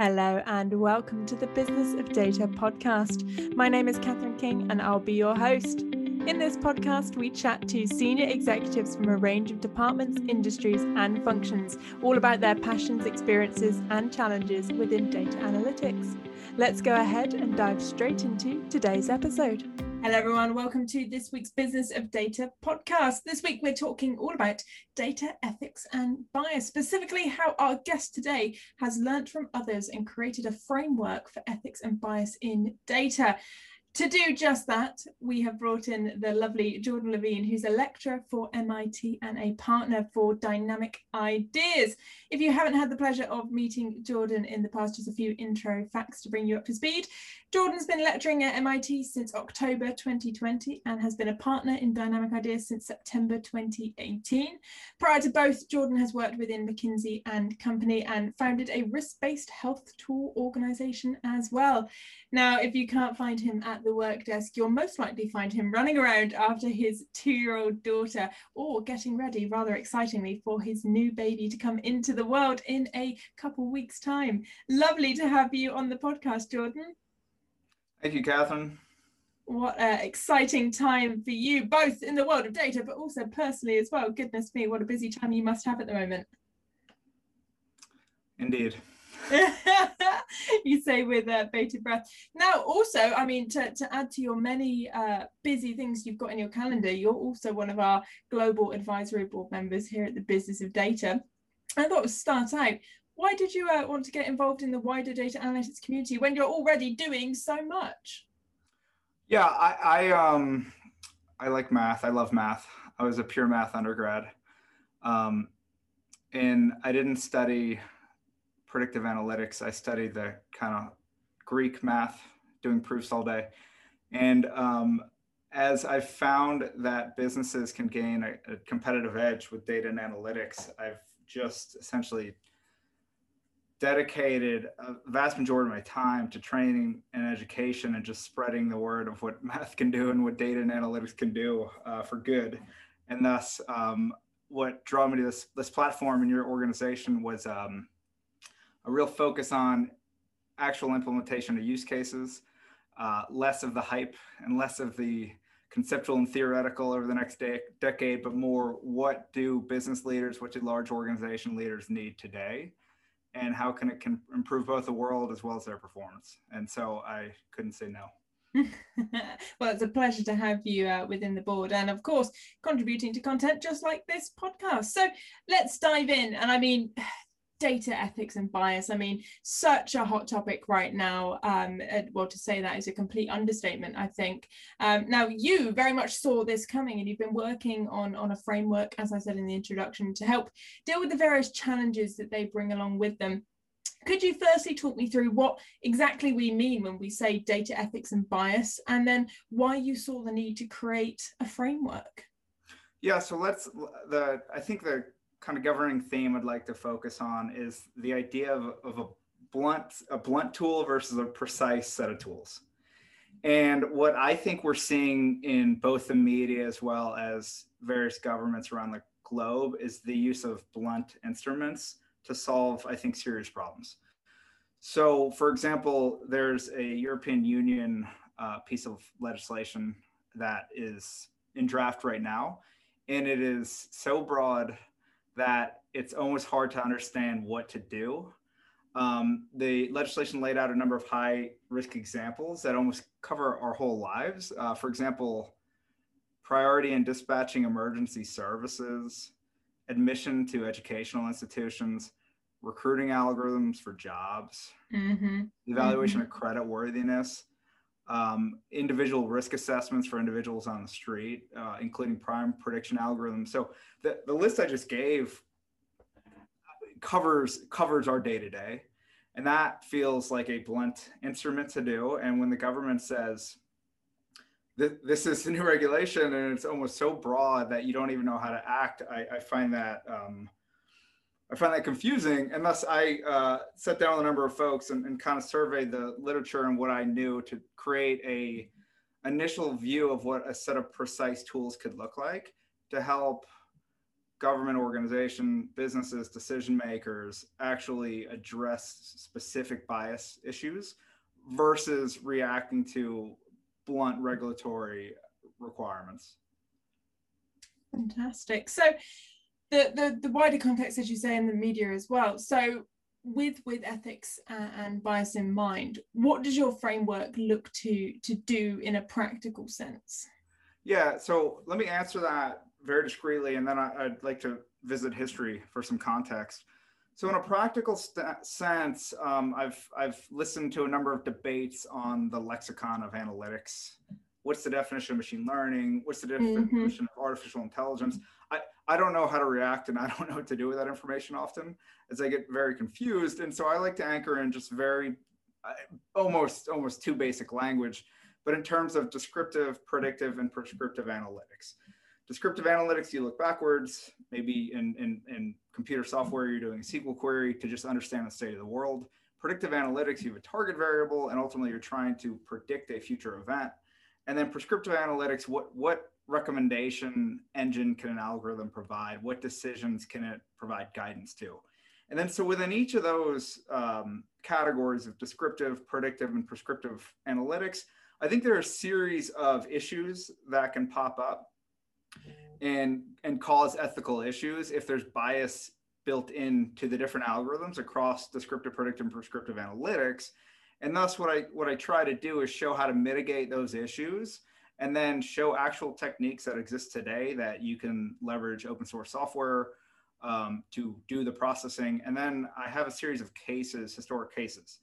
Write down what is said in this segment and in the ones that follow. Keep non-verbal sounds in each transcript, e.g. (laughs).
Hello, and welcome to the Business of Data podcast. My name is Catherine King, and I'll be your host. In this podcast, we chat to senior executives from a range of departments, industries, and functions, all about their passions, experiences, and challenges within data analytics. Let's go ahead and dive straight into today's episode. Hello, everyone. Welcome to this week's Business of Data podcast. This week, we're talking all about data ethics and bias, specifically how our guest today has learnt from others and created a framework for ethics and bias in data. To do just that, we have brought in the lovely Jordan Levine, who's a lecturer for MIT and a partner for Dynamic Ideas. If you haven't had the pleasure of meeting Jordan in the past, just a few intro facts to bring you up to speed. Jordan's been lecturing at MIT since October 2020 and has been a partner in Dynamic Ideas since September 2018. Prior to both, Jordan has worked within McKinsey and Company and founded a risk-based health tool organization as well. Now, if you can't find him at the work desk, you'll most likely find him running around after his two-year-old daughter or getting ready, rather excitingly, for his new baby to come into the world in a couple weeks' time. Lovely to have you on the podcast, Jordan. Thank you, Catherine. What an exciting time for you, both in the world of data, but also personally as well. Goodness me, what a busy time you must have at the moment. Indeed. (laughs) you say with uh, bated breath. Now, also, I mean, to, to add to your many uh, busy things you've got in your calendar, you're also one of our global advisory board members here at the Business of Data. I thought to start out, why did you uh, want to get involved in the wider data analytics community when you're already doing so much? Yeah, I, I um I like math. I love math. I was a pure math undergrad. Um, and I didn't study predictive analytics. I studied the kind of Greek math, doing proofs all day. And um, as I've found that businesses can gain a, a, competitive edge with data and analytics, I've just essentially dedicated a vast majority of my time to training and education and just spreading the word of what (laughs) math can do and what data and analytics can do uh, for good. And thus, um, what drew me to this, this platform in your organization was um, a real focus on actual implementation of use cases, uh, less of the hype and less of the conceptual and theoretical over the next de- decade, but more what do business leaders, what do large organization leaders need today? and how can it can improve both the world as well as their performance. And so I couldn't say no. (laughs) well, it's a pleasure to have you uh, within the board and, of course, contributing to content just like this podcast. So let's dive in. And I mean, data ethics and bias. I mean, such a hot topic right now. Um, well, to say that is a complete understatement, I think. Um, now, you very much saw this coming, and you've been working on on a framework, as I said in the introduction, to help deal with the various challenges that they bring along with them. Could you firstly talk me through what exactly we mean when we say data ethics and bias, and then why you saw the need to create a framework? Yeah, so let's the I think the kind of governing theme I'd like to focus on is the idea of, of a blunt a blunt tool versus a precise set of tools. And what I think we're seeing in both the media as well as various governments around the globe is the use of blunt instruments to solve, I think, serious problems. So, for example, there's a European Union uh, piece of legislation that is in draft right now, and it is so broad that it's almost hard to understand what to do. Um, the legislation laid out a number of high risk examples that almost cover our whole lives. Uh, for example, priority in dispatching emergency services, admission to educational institutions, recruiting algorithms for jobs, mm-hmm. evaluation mm-hmm. of credit worthiness, um, individual risk assessments for individuals on the street, uh, including prime prediction algorithms. So the, the list I just gave covers covers our day to day, and that feels like a blunt instrument to do. And when the government says this is the new regulation and it's almost so broad that you don't even know how to act, I, I find that um, I find that confusing. Thus, I uh, sat down with a number of folks and, and, kind of surveyed the literature and what I knew to create a initial view of what a set of precise tools could look like to help government organization, businesses, decision makers actually address specific bias issues versus reacting to blunt regulatory requirements. Fantastic. So the, the the wider context, as you say, in the media as well. So with with ethics and, bias in mind, what does your framework look to to do in a practical sense? Yeah, so let me answer that very discreetly, and then I, would like to visit history for some context. So, in a practical st- sense, um, I've I've listened to a number of debates on the lexicon of analytics. What's the definition of machine learning? What's the mm-hmm. definition mm-hmm. of artificial intelligence? I, don't know how to react and I don't know what to do with that information often as I get very confused. And so I like to anchor in just very uh, almost almost too basic language, but in terms of descriptive, predictive, and prescriptive analytics. Descriptive analytics, you look backwards, maybe in, in, in computer software, you're doing a SQL query to just understand the state of the world. Predictive analytics, you have a target variable, and ultimately you're trying to predict a future event. And then prescriptive analytics, what, what recommendation engine can an algorithm provide? What decisions can it provide guidance to? And then, so within each of those um, categories of descriptive, predictive, and prescriptive analytics, I think there are a series of issues that can pop up and and cause ethical issues if there's bias built into the different algorithms across descriptive, predictive, and prescriptive analytics. And thus, what I what I try to do is show how to mitigate those issues, and then show actual techniques that exist today that you can leverage open source software um, to do the processing. And then I have a series of cases, historic cases.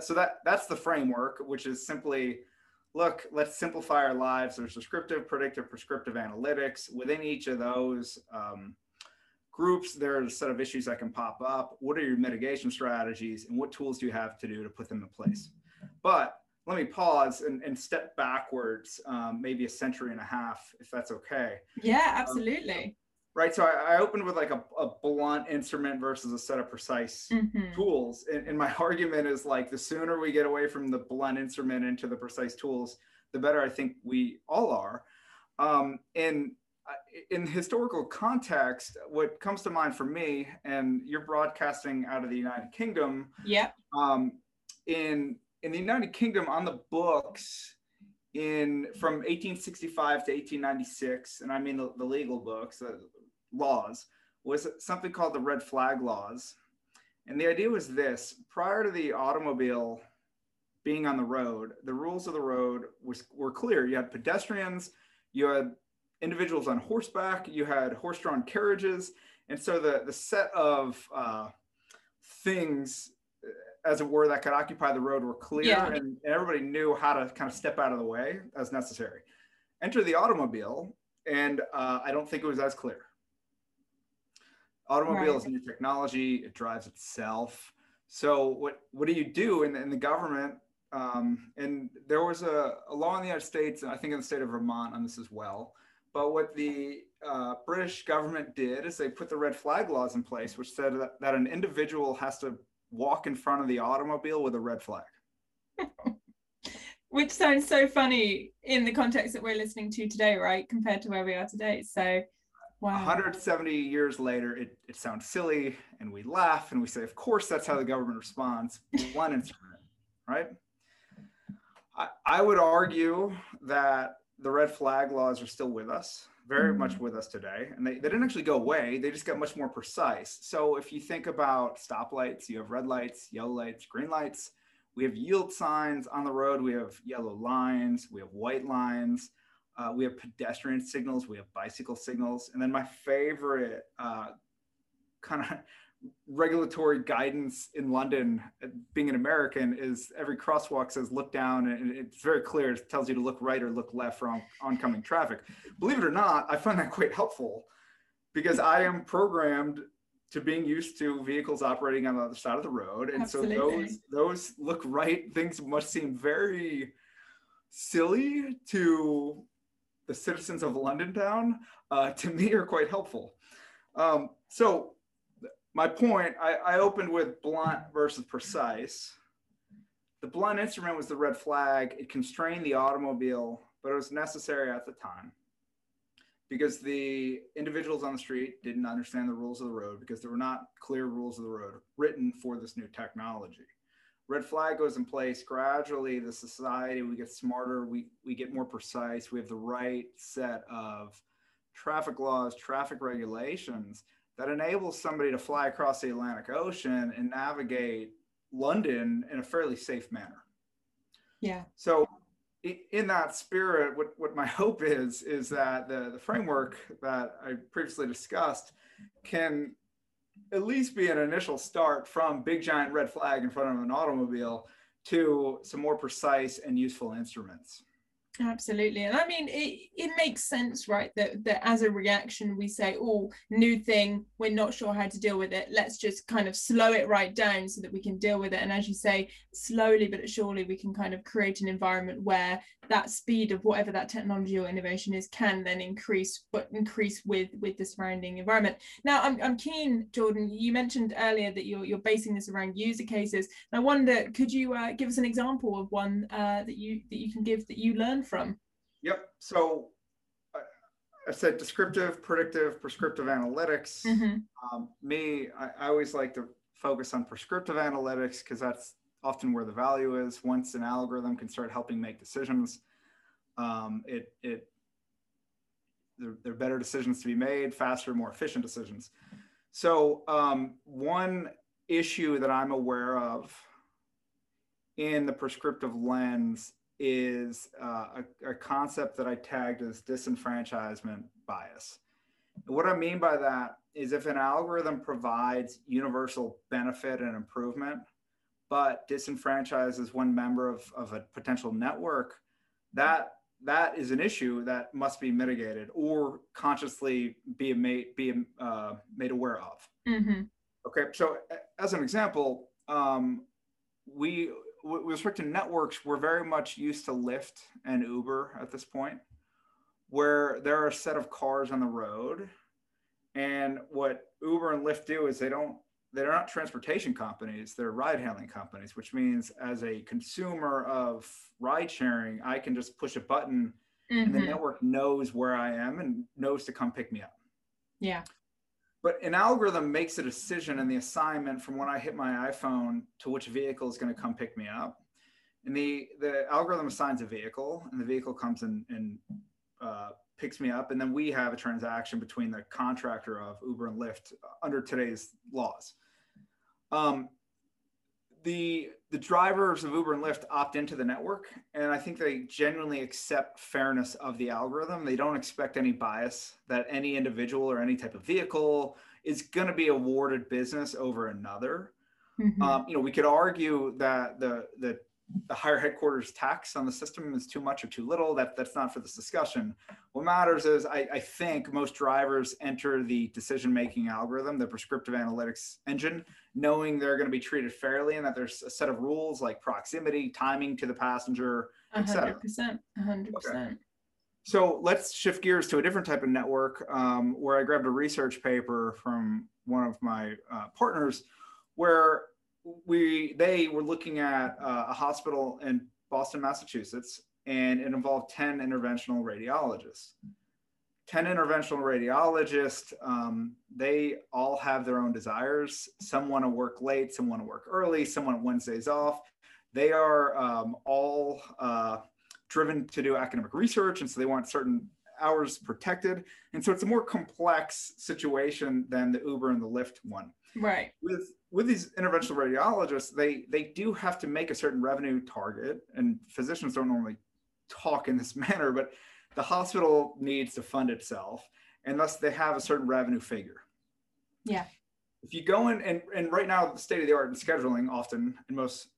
So that that's the framework, which is simply look, let's simplify our lives. There's descriptive, predictive, prescriptive analytics. Within each of those um, groups, there's a set of issues that can pop up. What are your mitigation strategies and what tools do you have to do to put them in place? But let me pause and, and step backwards, um, maybe a century and a half, if that's okay. Yeah, absolutely. Um, right so I, I, opened with like a, a, blunt instrument versus a set of precise mm-hmm. tools and, and, my (laughs) argument is like the sooner we get away from the blunt instrument into the precise tools the better i think we all are um, and uh, in historical context what comes to mind for me and you're broadcasting out of the united kingdom yeah um, in in the united kingdom on the books in from 1865 to 1896 and i mean the, the legal books uh, laws was something called the red flag laws. And the idea was this prior to the automobile being on the road, the rules of the road was, were clear. You had pedestrians, you had individuals on horseback, you had horse drawn carriages. And so the, the set of uh, things, as it were, that could occupy the road were clear, yeah. and, everybody knew how to kind of step out of the way as necessary. Enter the automobile, and uh, I don't think it was as clear. Automobile right. is new technology; it drives itself. So what what do you do in, in the government? Um, and there was a, a law in the United States, and I think in the state of Vermont on this as well. But what the uh, British government did is they put the red flag laws in place, which said that, that an individual has to walk in front of the automobile with a red flag. which sounds so funny in the context that we're listening to today, right? Compared to where we are today. So Wow. 170 years later, it, it sounds silly and we laugh and we say, of course, that's how the government responds. (laughs) One instrument, right? I, I would argue that the red flag laws are still with us, very mm-hmm. much with us today. And they, they didn't actually go away, they just got much more precise. So if you think about stoplights, you have red lights, yellow lights, green lights. We have yield signs on the road, we have yellow lines, we have white lines. Uh, we have pedestrian signals, we have bicycle signals, and then my favorite uh, kind of regulatory guidance in London, being an American, is every crosswalk says look down, and it's very clear. It tells you to look right or look left for on- oncoming traffic. Believe it or not, I find that quite helpful because I am programmed to being used to vehicles operating on the other side of the road, and Absolutely. so those those look right things must seem very silly to the citizens of London town, uh, to me are quite helpful. Um, so my point, I, I opened with blunt versus precise. The blunt instrument was the red flag. It constrained the automobile, but it was necessary at the time. because the individuals on the street didn't understand the rules of the road because there were not clear rules of the road written for this new technology. Red flag goes in place gradually. The society we get smarter, we we get more precise. We have the right set of traffic laws, traffic regulations that enables somebody to fly across the Atlantic Ocean and navigate London in a fairly safe manner. Yeah. So in that spirit, what, what my (laughs) hope is, is that the, the framework that I previously discussed can at least be an initial start from big giant red flag in front of an automobile to some more precise and useful instruments. Absolutely. And I mean, it, it makes sense, right? That, that as a reaction, we say, oh, new thing, we're not sure how to deal with it. Let's just kind of slow it right down so that we can deal with it. And as you say, slowly but surely, we can kind of create an environment where that speed of whatever that technology or innovation is can then increase, but increase with with the surrounding environment. Now, I'm, I'm keen, Jordan, you mentioned earlier that you're, you're basing this around user cases. I wonder, could you uh, give us an example of one uh, that you that you can give that you learned from? Yep. So I said descriptive, predictive, prescriptive analytics. Mm-hmm. Um, me, I, I, always like to focus on prescriptive analytics because that's often where the value is. Once an algorithm can start helping make decisions, um, it it there, there, are better decisions to be made, faster, more efficient decisions. So um, one issue that I'm aware of in the prescriptive lens is uh, a, a, concept that I tagged as disenfranchisement bias. And what I mean by that is if an algorithm provides universal benefit and improvement, but disenfranchises one member of, of a potential network, that that is an issue that must be mitigated or consciously be made be uh, made aware of. Mm-hmm. Okay, so as an example, um, we with respect to networks, we're very much used to Lyft and Uber at this point, where there are a set of cars on the road, and what Uber and Lyft do is they don't they're not transportation companies they're ride hailing companies which means as a consumer of ride sharing i can just push a button mm-hmm. and the mm-hmm. network knows where i am and knows to come pick me up yeah but an algorithm makes a decision in the assignment from when I hit my iPhone to which vehicle is going to come pick me up. And the, the algorithm assigns a vehicle, and the vehicle comes and, and uh, picks me up. And then we have a transaction between the contractor of Uber and Lyft under today's laws. Um, the the drivers of Uber and Lyft opt into the network, and I think they genuinely accept fairness of the algorithm. They don't expect any bias that any individual or any type of vehicle is going to be awarded business over another. Mm-hmm. Um, you know, we could argue that the the the higher headquarters tax on the system is too much or too little. That that's not for this discussion. What matters is I, I think most drivers enter the decision making algorithm, the prescriptive analytics engine, knowing they're going to be treated fairly and that there's a set of rules like proximity, timing to the passenger, etc. 100%. 100%. Okay. So let's shift gears to a different type of network um, where I grabbed a research paper from one of my uh, partners where we they were looking at uh, a hospital in Boston, Massachusetts, and it involved 10 interventional radiologists. 10 interventional radiologists, um, they all have their own desires. Some want to work late, some want to work early, some want Wednesdays off. They are um, all uh, driven to do academic research, and so they want certain hours protected. And so it's a more complex situation than the Uber and the Lyft one. Right. With with these interventional radiologists, they they do have to make a certain revenue target, and physicians don't normally talk in this (laughs) manner, but the hospital needs to fund itself, and thus they have a certain revenue figure. Yeah. If you go in and and right now the state of the art in scheduling, often in most,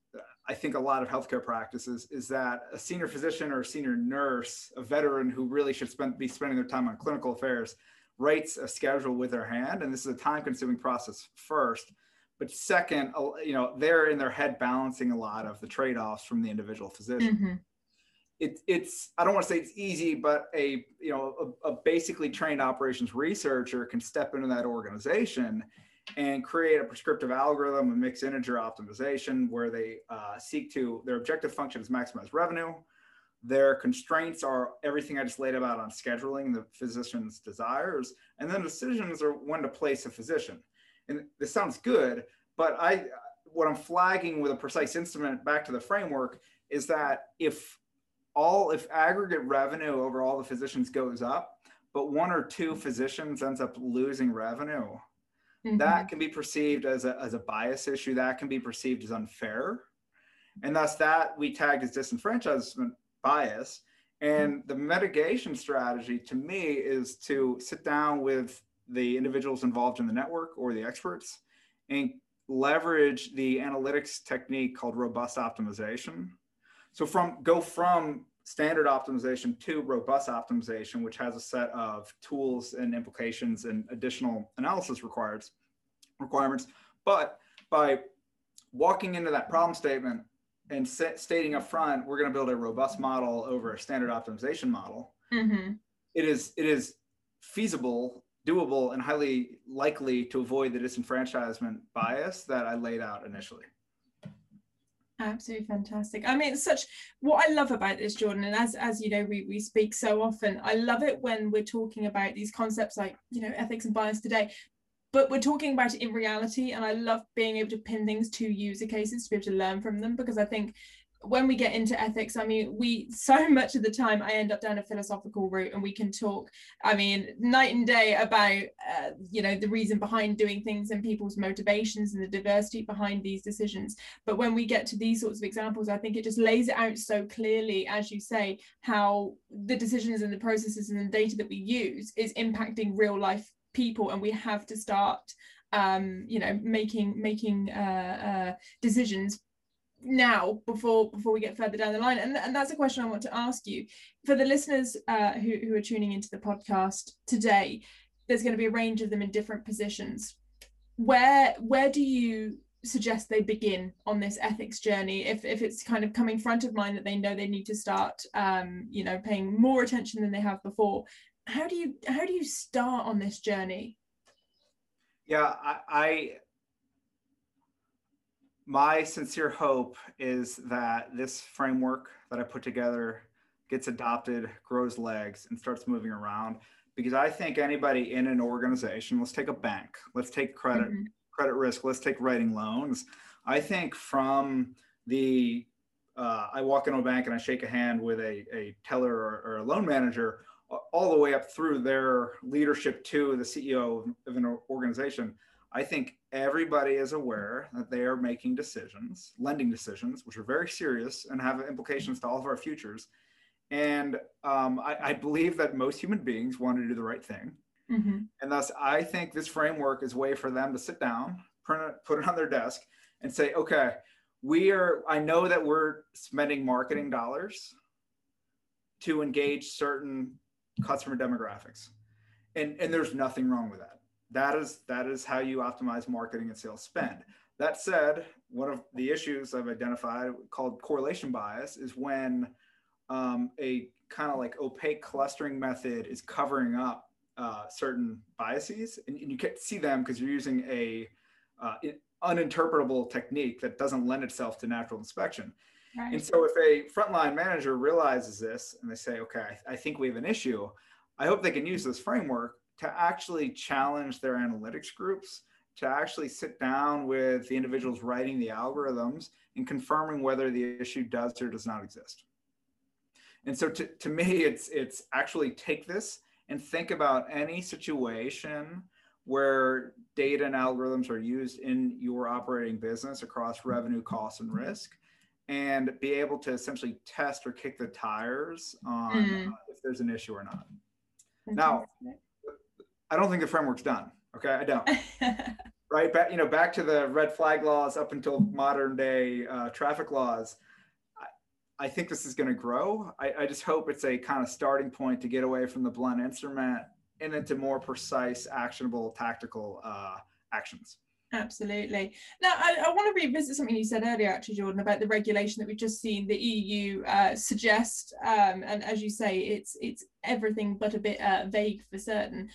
I think a lot of healthcare practices is that a senior physician or a senior nurse, a veteran who really should spend be spending their time on clinical affairs, writes a schedule with their hand, and this is a time-consuming process first but second, you know, they're in their head balancing a lot of the trade-offs from the individual physician. Mm-hmm. It, it's I don't want to say it's easy, but a you know a, a, basically trained operations researcher can step into that organization and create a prescriptive algorithm, a mixed integer optimization, where they uh, seek to their objective function is maximize revenue. their constraints are everything I just laid about on scheduling the physician's desires, and then decisions are when to place a physician. And this sounds good, but I what I'm flagging with a precise instrument back to the framework is that if all if aggregate revenue over all the physicians goes up, but one or two physicians ends up losing revenue, mm-hmm. that can be perceived as a, as a bias issue. That can be perceived as unfair. And thus that we tagged as disenfranchisement bias. And the mitigation strategy to me is to sit down with the individuals involved in the network or the experts and leverage the analytics technique called robust optimization. So from go from standard optimization to robust optimization, which has a set of tools and implications and additional analysis requires requirements. But by walking into that problem statement and stating up front, we're going to build a robust model over a standard optimization model. Mm-hmm. It is it is feasible, doable, and highly likely to avoid the disenfranchisement bias that I laid out initially. Absolutely fantastic. I mean, such what I love about this, Jordan, and as as you know, we we speak so often. I love it when we're talking about these concepts like you know ethics and bias today, but we're talking about it in reality and i love being able to pin things to user cases to be able to learn from them because i think when we get into ethics i mean we so (laughs) much of the time i end up down a philosophical route and we can talk i mean night and day about uh, you know the reason behind doing things and people's motivations and the diversity behind these decisions. But when we get to these sorts of examples i think it just lays it out so clearly as you say how the decisions and the processes and the data that we use is impacting real life people. And we have to start um, you know making making uh, uh, decisions now before before we get further down the line. And, and that's a question i want to ask you. For the listeners uh, who, who are tuning into the podcast today there's going to be a range of them in different positions. Where where do you suggest they begin on this ethics journey? If, if it's kind of coming front of mind that they know they need to start um, you know paying more attention than they have before how do you how do you start on this journey? Yeah I, I my sincere hope is that this framework that i put together gets adopted grows legs and starts moving around because i think anybody in an organization let's take a bank let's take credit mm-hmm. credit risk let's take writing loans i think from the uh, i walk into a bank and i shake a hand with a, a teller or, or a loan manager all the way up through their leadership to the CEO of an organization, I think everybody is aware that they are making decisions, lending decisions, which are very serious and have implications to all of our futures. And um, I, I, believe that most human beings want to do the right thing. Mm-hmm. And thus, I think this framework is a way for them to sit down, print it, put it on their desk, and say, okay, we are, I know that we're spending marketing dollars to engage certain customer demographics. And, and there's nothing wrong with that. That is, that is how you optimize marketing and sales spend. That said, one of the issues I've identified called correlation bias is when um, a kind of like opaque clustering method is covering up uh, certain biases, and, and, you can't see them because you're using a uh, uninterpretable technique that doesn't lend itself to natural inspection. Right. And so if a frontline manager realizes this and they say, okay, I think we have an issue, I hope they can use this framework to actually challenge their analytics groups, to actually sit down with the individuals writing the algorithms and confirming whether the issue does or does not exist. And so to, to me, it's, it's actually take this and think about any situation where data and algorithms are used in your operating business across revenue, costs, and risk and be able to essentially test or kick the tires on mm. if there's an issue or not. Now, I don't think the framework's done. Okay, I don't. (laughs) right back, you know, back to the red flag laws up until modern day uh, traffic laws. I, I think this is going to grow. I, I just hope it's a kind of starting point to get away from the blunt instrument and into more precise, actionable, tactical uh, actions. Absolutely. Now, I, I, want to revisit something you said earlier, actually, Jordan, about the regulation that we've just seen the EU uh, suggest, um, and as you say, it's it's everything but a bit uh, vague for certain.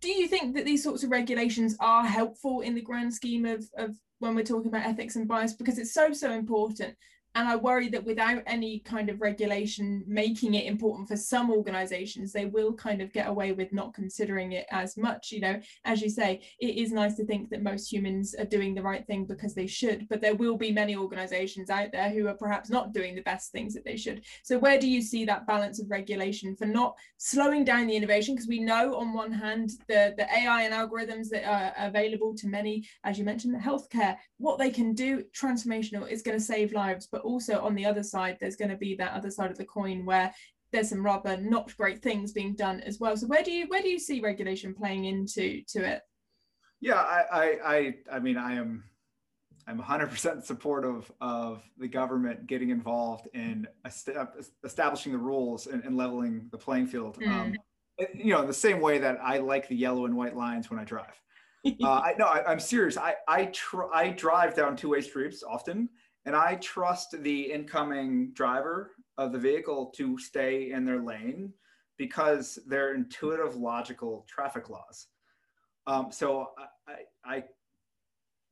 Do you think that these sorts of regulations are helpful in the grand scheme of, of when we're talking about ethics and bias? Because it's so so important. And I worry that without any kind of regulation making it important for some organizations, they will kind of get away with not considering it as much. You know, as you say, it is nice to think that most humans are doing the right thing because they should, but there will be many organizations out there who are perhaps not doing the best things that they should. So, where do you see that balance of regulation for not slowing down the innovation? Because we know on one hand, the, the AI and algorithms that are available to many, as you mentioned, the healthcare, what they can do transformational is going to save lives. But also on the other side, there's going to be that other side of the coin where there's some rather not great things being done as well. So where do you where do you see regulation playing into to it? Yeah, I I I, I mean I am I'm 100% supportive of the government getting involved in establishing the rules and, and leveling the playing field. Mm. Um, you know, in the same way that I like the yellow and white lines when I drive. (laughs) uh, I no, I, am serious. I I tr- I drive down two way streets often, and I trust the incoming driver of the vehicle to stay in their lane because they're intuitive, logical traffic laws. Um, so I, I, I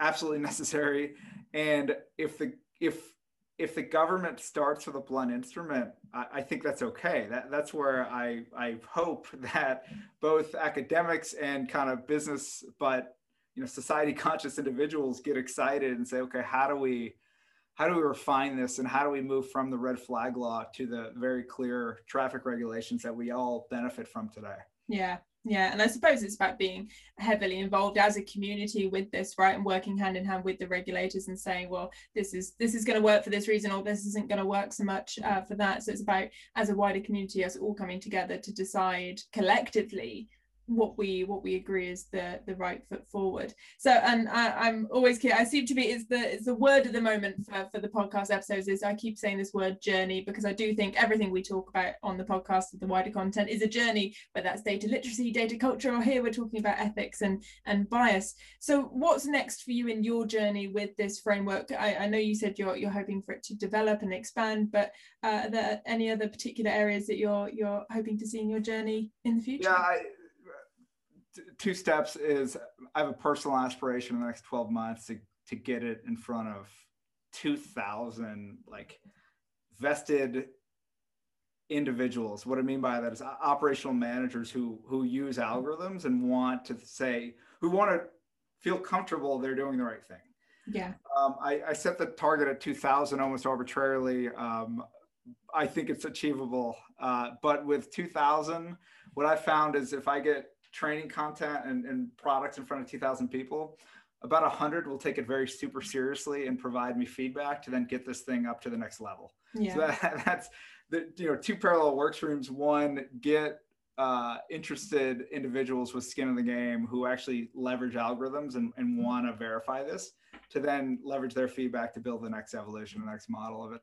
absolutely (laughs) necessary. And if the if if the government starts with a blunt instrument, I, I, think that's okay. That that's where I I hope (laughs) that both academics and kind of business, but you know, society conscious (laughs) individuals get excited and say, okay, how do we how do we refine this and how do we move from the red flag law to the very clear traffic regulations that we all benefit from today? Yeah, yeah and i suppose it's about being heavily involved as a community with this right and working hand in hand with the regulators and saying well this is this is going to work for this reason or this isn't going to work so much uh, for that so it's about as a wider community us all coming together to decide collectively what we what we agree is the the right foot forward. So and I, am always clear i seem to be is the it's the word of the moment for, for the podcast episodes is i keep saying this word journey because i do think everything we talk about on the podcast the wider content is a journey whether that's data literacy data culture or here we're talking about ethics and and bias. So what's next for you in your journey with this framework? I, I know you said you're you're hoping for it to develop and expand but uh, are there any other particular areas that you're you're hoping to see in your journey in the future? Yeah I- two steps is I have a personal aspiration in the next 12 months to, to get it in front of 2000 like vested individuals. What I mean by that is operational managers who who use algorithms and want to say who want to feel comfortable they're doing the right thing. Yeah. Um, I, I, set the target at 2000 almost arbitrarily. Um, I think it's achievable. Uh, but with 2000, what I found is if I get training content and, and products in front of 2000 people about 100 will take it very super seriously and provide me feedback to then get this thing up to the next level. Yeah. so that, (laughs) that's the you know two parallel work streams one get uh, interested individuals with skin in the game who actually leverage algorithms and, and want to verify this to then leverage their feedback to build the next evolution the next model of it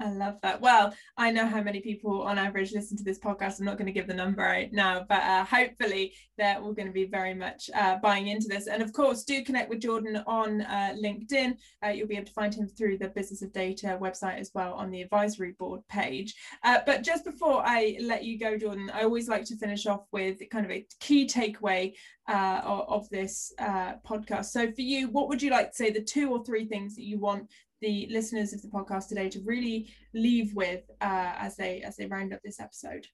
I love that. Well, I know how many people on average listen to this podcast. I'm not going to give the number right now, but uh, hopefully they're all going to be very much uh, buying into this. And of course, do connect with Jordan on uh, LinkedIn. Uh, you'll be able to find him through the Business of Data website as well on the advisory board page. Uh, but just before I let you go, Jordan, I always like to finish off with kind of a key takeaway uh, of, this podcast. So for you, what would you like to say the two or three things that you want the listeners of the podcast today to really leave with uh, as they as they round up this episode?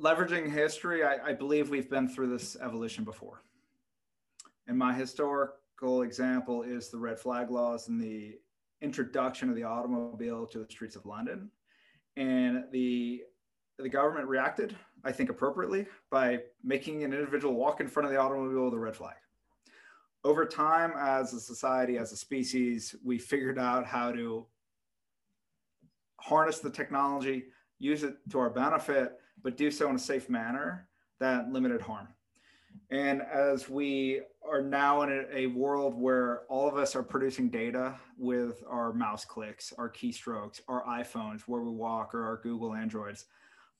Leveraging history, I, I believe we've been through this evolution before. And my historical example is the red flag laws and the introduction of the automobile to the streets of London. And the the government reacted, I think, appropriately by making an individual walk in front of the automobile with a red flag over time as a society as a species we figured out how to harness the technology use it to our benefit but do so in a safe manner that limited harm. And as we are now in a, a, world where all of us are producing data with our mouse clicks, our keystrokes, our iPhones, where we walk, or our Google Androids,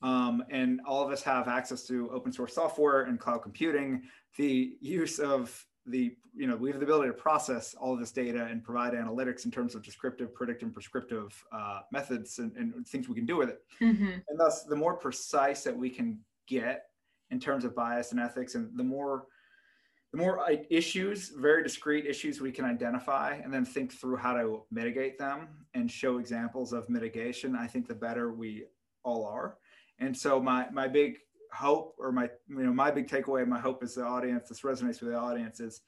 um, and all of us have access to open source software and cloud computing, the use of the you know we have the ability to process all of this data and provide analytics in terms of descriptive predictive and prescriptive uh, methods and, and, things we can do with it mm-hmm. and thus the more precise that we can get in terms of bias and ethics and the more the more issues, very discrete issues we can identify and then think through how to mitigate them and show examples of mitigation, I think the better we all are. And so my my big hope or my you know my big takeaway, my hope is the audience, this resonates with the audience is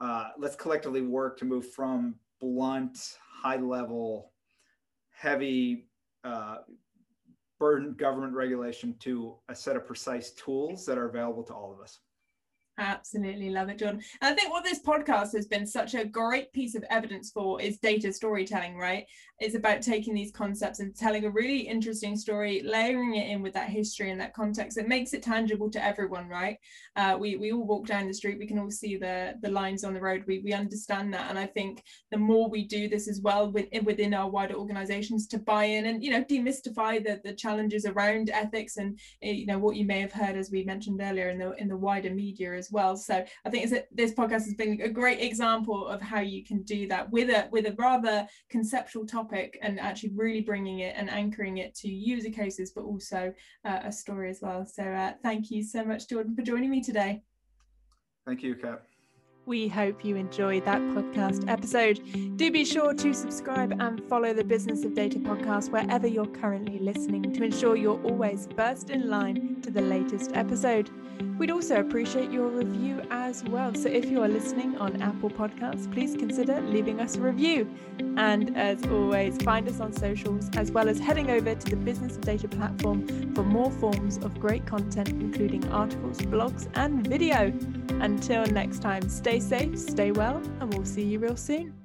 uh, let's collectively work to move from blunt, high level, heavy uh, burden government regulation to a set of precise tools that are available to all of us. Absolutely love it, John. And I think what this podcast has been such a great piece of evidence for is data storytelling, right? It's about taking these concepts and telling a really interesting story, layering it in with that history and that context. It makes it tangible to everyone, right? Uh, we, we all walk down the street, we can all see the, the lines on the road, we, we understand that. And I think the more we do this as well within, within our wider organizations to buy in and, you know, demystify the, the challenges around ethics and, eh, you know, what you may have heard, as we mentioned earlier, in the, in the wider media as well. So I think a, this podcast has been a great example of how you can do that with a with a rather conceptual topic and actually really bringing it and anchoring it to user cases, but also uh, a story as well. So uh, thank you so much, Jordan, for joining me today. Thank you, Kat. We hope you enjoyed that podcast episode. Do be sure to subscribe and follow the Business of Data podcast wherever you're currently listening to ensure you're always first in line to the latest episode. We'd also appreciate your review as well. So if you are listening on Apple Podcasts, please consider leaving us a review. And as always, find us on socials as well as heading over to the Business of Data platform for more forms of great content, including articles, blogs, and video. Until next time, stay safe, stay well, and we'll see you real soon.